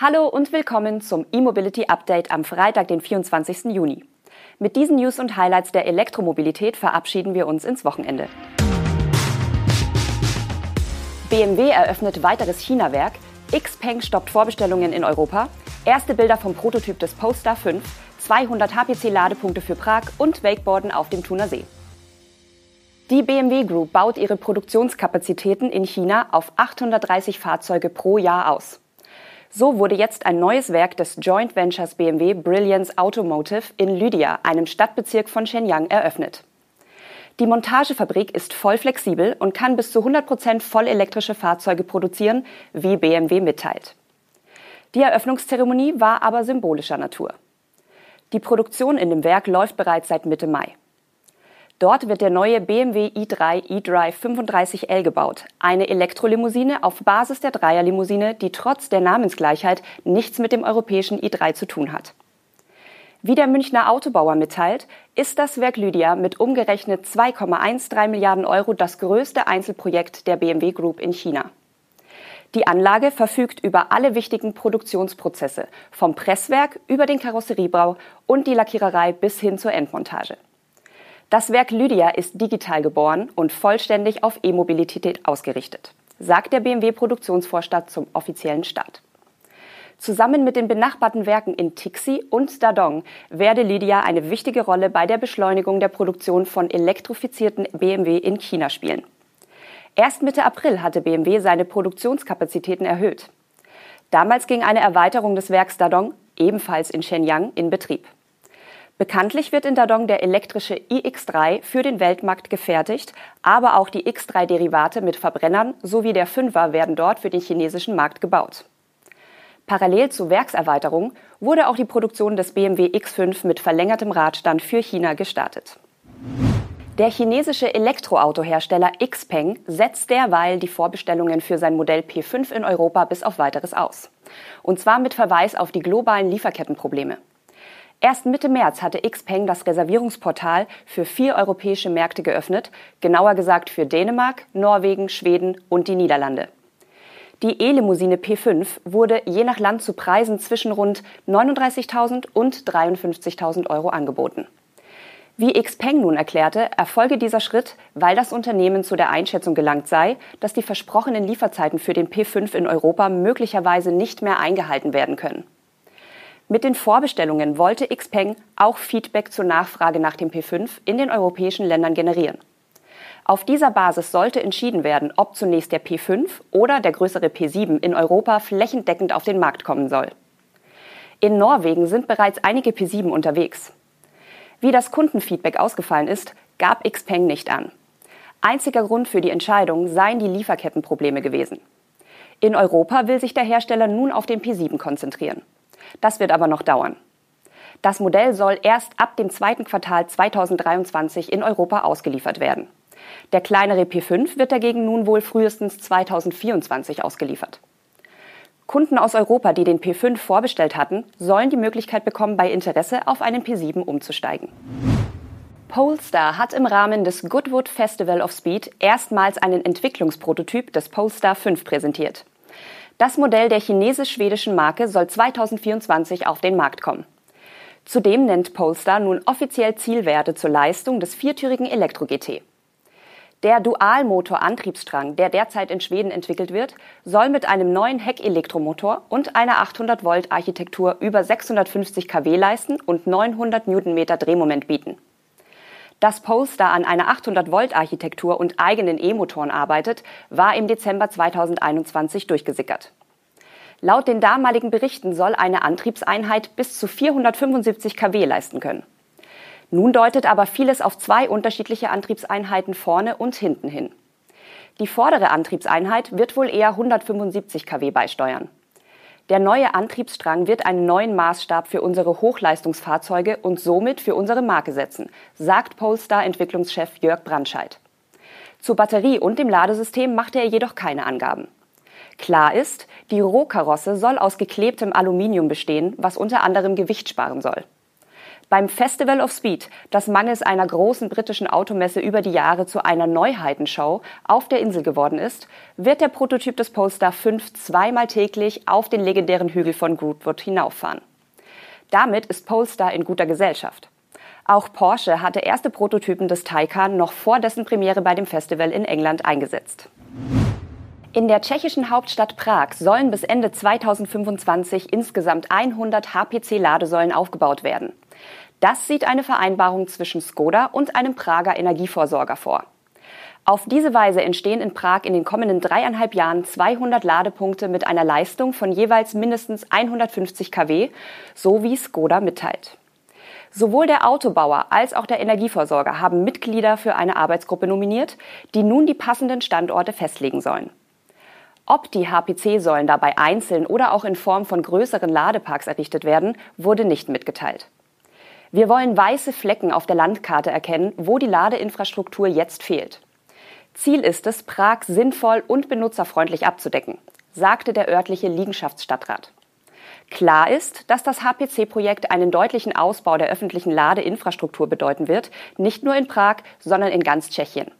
Hallo und willkommen zum E-Mobility Update am Freitag, den 24. Juni. Mit diesen News und Highlights der Elektromobilität verabschieden wir uns ins Wochenende. BMW eröffnet weiteres China-Werk, Xpeng stoppt Vorbestellungen in Europa, erste Bilder vom Prototyp des Polestar 5, 200 HPC-Ladepunkte für Prag und Wakeboarden auf dem Thuner See. Die BMW Group baut ihre Produktionskapazitäten in China auf 830 Fahrzeuge pro Jahr aus. So wurde jetzt ein neues Werk des Joint Ventures BMW Brilliance Automotive in Lydia, einem Stadtbezirk von Shenyang, eröffnet. Die Montagefabrik ist voll flexibel und kann bis zu 100 Prozent vollelektrische Fahrzeuge produzieren, wie BMW mitteilt. Die Eröffnungszeremonie war aber symbolischer Natur. Die Produktion in dem Werk läuft bereits seit Mitte Mai. Dort wird der neue BMW i3 eDrive 35L gebaut, eine Elektrolimousine auf Basis der Dreierlimousine, die trotz der Namensgleichheit nichts mit dem europäischen i3 zu tun hat. Wie der Münchner Autobauer mitteilt, ist das Werk Lydia mit umgerechnet 2,13 Milliarden Euro das größte Einzelprojekt der BMW Group in China. Die Anlage verfügt über alle wichtigen Produktionsprozesse, vom Presswerk über den Karosseriebau und die Lackiererei bis hin zur Endmontage. Das Werk Lydia ist digital geboren und vollständig auf E-Mobilität ausgerichtet, sagt der BMW-Produktionsvorstand zum offiziellen Start. Zusammen mit den benachbarten Werken in Tixi und Dadong werde Lydia eine wichtige Rolle bei der Beschleunigung der Produktion von elektrifizierten BMW in China spielen. Erst Mitte April hatte BMW seine Produktionskapazitäten erhöht. Damals ging eine Erweiterung des Werks Dadong, ebenfalls in Shenyang, in Betrieb. Bekanntlich wird in Dadong der elektrische iX3 für den Weltmarkt gefertigt, aber auch die X3-Derivate mit Verbrennern sowie der 5er werden dort für den chinesischen Markt gebaut. Parallel zur Werkserweiterung wurde auch die Produktion des BMW X5 mit verlängertem Radstand für China gestartet. Der chinesische Elektroautohersteller Xpeng setzt derweil die Vorbestellungen für sein Modell P5 in Europa bis auf weiteres aus. Und zwar mit Verweis auf die globalen Lieferkettenprobleme. Erst Mitte März hatte Xpeng das Reservierungsportal für vier europäische Märkte geöffnet, genauer gesagt für Dänemark, Norwegen, Schweden und die Niederlande. Die E-Limousine P5 wurde je nach Land zu Preisen zwischen rund 39.000 und 53.000 Euro angeboten. Wie Xpeng nun erklärte, erfolge dieser Schritt, weil das Unternehmen zu der Einschätzung gelangt sei, dass die versprochenen Lieferzeiten für den P5 in Europa möglicherweise nicht mehr eingehalten werden können. Mit den Vorbestellungen wollte Xpeng auch Feedback zur Nachfrage nach dem P5 in den europäischen Ländern generieren. Auf dieser Basis sollte entschieden werden, ob zunächst der P5 oder der größere P7 in Europa flächendeckend auf den Markt kommen soll. In Norwegen sind bereits einige P7 unterwegs. Wie das Kundenfeedback ausgefallen ist, gab Xpeng nicht an. Einziger Grund für die Entscheidung seien die Lieferkettenprobleme gewesen. In Europa will sich der Hersteller nun auf den P7 konzentrieren. Das wird aber noch dauern. Das Modell soll erst ab dem zweiten Quartal 2023 in Europa ausgeliefert werden. Der kleinere P5 wird dagegen nun wohl frühestens 2024 ausgeliefert. Kunden aus Europa, die den P5 vorbestellt hatten, sollen die Möglichkeit bekommen, bei Interesse auf einen P7 umzusteigen. Polestar hat im Rahmen des Goodwood Festival of Speed erstmals einen Entwicklungsprototyp des Polestar 5 präsentiert. Das Modell der chinesisch-schwedischen Marke soll 2024 auf den Markt kommen. Zudem nennt Polestar nun offiziell Zielwerte zur Leistung des viertürigen Elektro-GT. Der Dualmotor-Antriebsstrang, der derzeit in Schweden entwickelt wird, soll mit einem neuen Heckelektromotor und einer 800-Volt-Architektur über 650 kW leisten und 900 Newtonmeter Drehmoment bieten. Dass Polestar an einer 800-Volt-Architektur und eigenen E-Motoren arbeitet, war im Dezember 2021 durchgesickert. Laut den damaligen Berichten soll eine Antriebseinheit bis zu 475 kW leisten können. Nun deutet aber vieles auf zwei unterschiedliche Antriebseinheiten vorne und hinten hin. Die vordere Antriebseinheit wird wohl eher 175 kW beisteuern. Der neue Antriebsstrang wird einen neuen Maßstab für unsere Hochleistungsfahrzeuge und somit für unsere Marke setzen, sagt Polestar-Entwicklungschef Jörg Brandscheid. Zur Batterie und dem Ladesystem machte er jedoch keine Angaben. Klar ist, die Rohkarosse soll aus geklebtem Aluminium bestehen, was unter anderem Gewicht sparen soll. Beim Festival of Speed, das mangels einer großen britischen Automesse über die Jahre zu einer Neuheitenshow auf der Insel geworden ist, wird der Prototyp des Polestar 5 zweimal täglich auf den legendären Hügel von Goodwood hinauffahren. Damit ist Polestar in guter Gesellschaft. Auch Porsche hatte erste Prototypen des Taycan noch vor dessen Premiere bei dem Festival in England eingesetzt. In der tschechischen Hauptstadt Prag sollen bis Ende 2025 insgesamt 100 HPC-Ladesäulen aufgebaut werden. Das sieht eine Vereinbarung zwischen Skoda und einem Prager Energieversorger vor. Auf diese Weise entstehen in Prag in den kommenden dreieinhalb Jahren 200 Ladepunkte mit einer Leistung von jeweils mindestens 150 kW, so wie Skoda mitteilt. Sowohl der Autobauer als auch der Energieversorger haben Mitglieder für eine Arbeitsgruppe nominiert, die nun die passenden Standorte festlegen sollen. Ob die HPC-Säulen dabei einzeln oder auch in Form von größeren Ladeparks errichtet werden, wurde nicht mitgeteilt. Wir wollen weiße Flecken auf der Landkarte erkennen, wo die Ladeinfrastruktur jetzt fehlt. Ziel ist es, Prag sinnvoll und benutzerfreundlich abzudecken, sagte der örtliche Liegenschaftsstadtrat. Klar ist, dass das HPC-Projekt einen deutlichen Ausbau der öffentlichen Ladeinfrastruktur bedeuten wird, nicht nur in Prag, sondern in ganz Tschechien.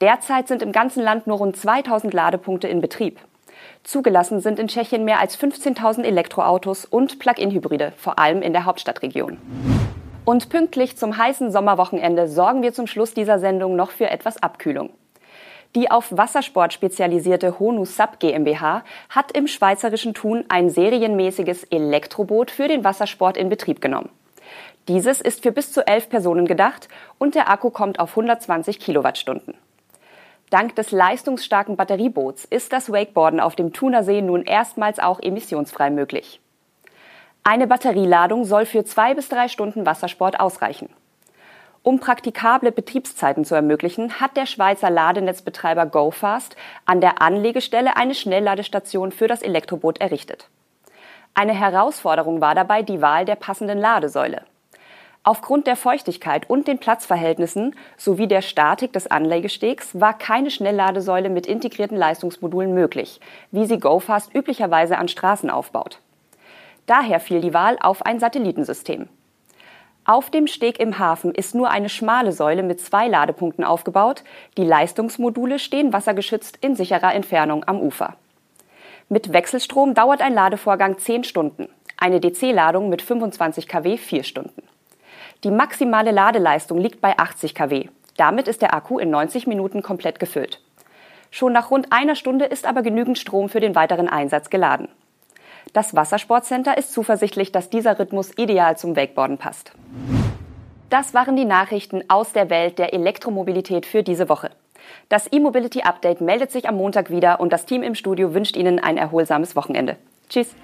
Derzeit sind im ganzen Land nur rund 2000 Ladepunkte in Betrieb. Zugelassen sind in Tschechien mehr als 15.000 Elektroautos und Plug-in-Hybride, vor allem in der Hauptstadtregion. Und pünktlich zum heißen Sommerwochenende sorgen wir zum Schluss dieser Sendung noch für etwas Abkühlung. Die auf Wassersport spezialisierte Honu Sub GmbH hat im schweizerischen Thun ein serienmäßiges Elektroboot für den Wassersport in Betrieb genommen. Dieses ist für bis zu elf Personen gedacht und der Akku kommt auf 120 Kilowattstunden. Dank des leistungsstarken Batterieboots ist das Wakeboarden auf dem Thunersee nun erstmals auch emissionsfrei möglich. Eine Batterieladung soll für zwei bis drei Stunden Wassersport ausreichen. Um praktikable Betriebszeiten zu ermöglichen, hat der Schweizer Ladenetzbetreiber GoFast an der Anlegestelle eine Schnellladestation für das Elektroboot errichtet. Eine Herausforderung war dabei die Wahl der passenden Ladesäule. Aufgrund der Feuchtigkeit und den Platzverhältnissen sowie der Statik des Anlegestegs war keine Schnellladesäule mit integrierten Leistungsmodulen möglich, wie sie GoFast üblicherweise an Straßen aufbaut. Daher fiel die Wahl auf ein Satellitensystem. Auf dem Steg im Hafen ist nur eine schmale Säule mit zwei Ladepunkten aufgebaut. Die Leistungsmodule stehen wassergeschützt in sicherer Entfernung am Ufer. Mit Wechselstrom dauert ein Ladevorgang 10 Stunden, eine DC-Ladung mit 25 kW 4 Stunden. Die maximale Ladeleistung liegt bei 80 kW. Damit ist der Akku in 90 Minuten komplett gefüllt. Schon nach rund einer Stunde ist aber genügend Strom für den weiteren Einsatz geladen. Das Wassersportcenter ist zuversichtlich, dass dieser Rhythmus ideal zum Wakeboarden passt. Das waren die Nachrichten aus der Welt der Elektromobilität für diese Woche. Das E-Mobility Update meldet sich am Montag wieder und das Team im Studio wünscht Ihnen ein erholsames Wochenende. Tschüss!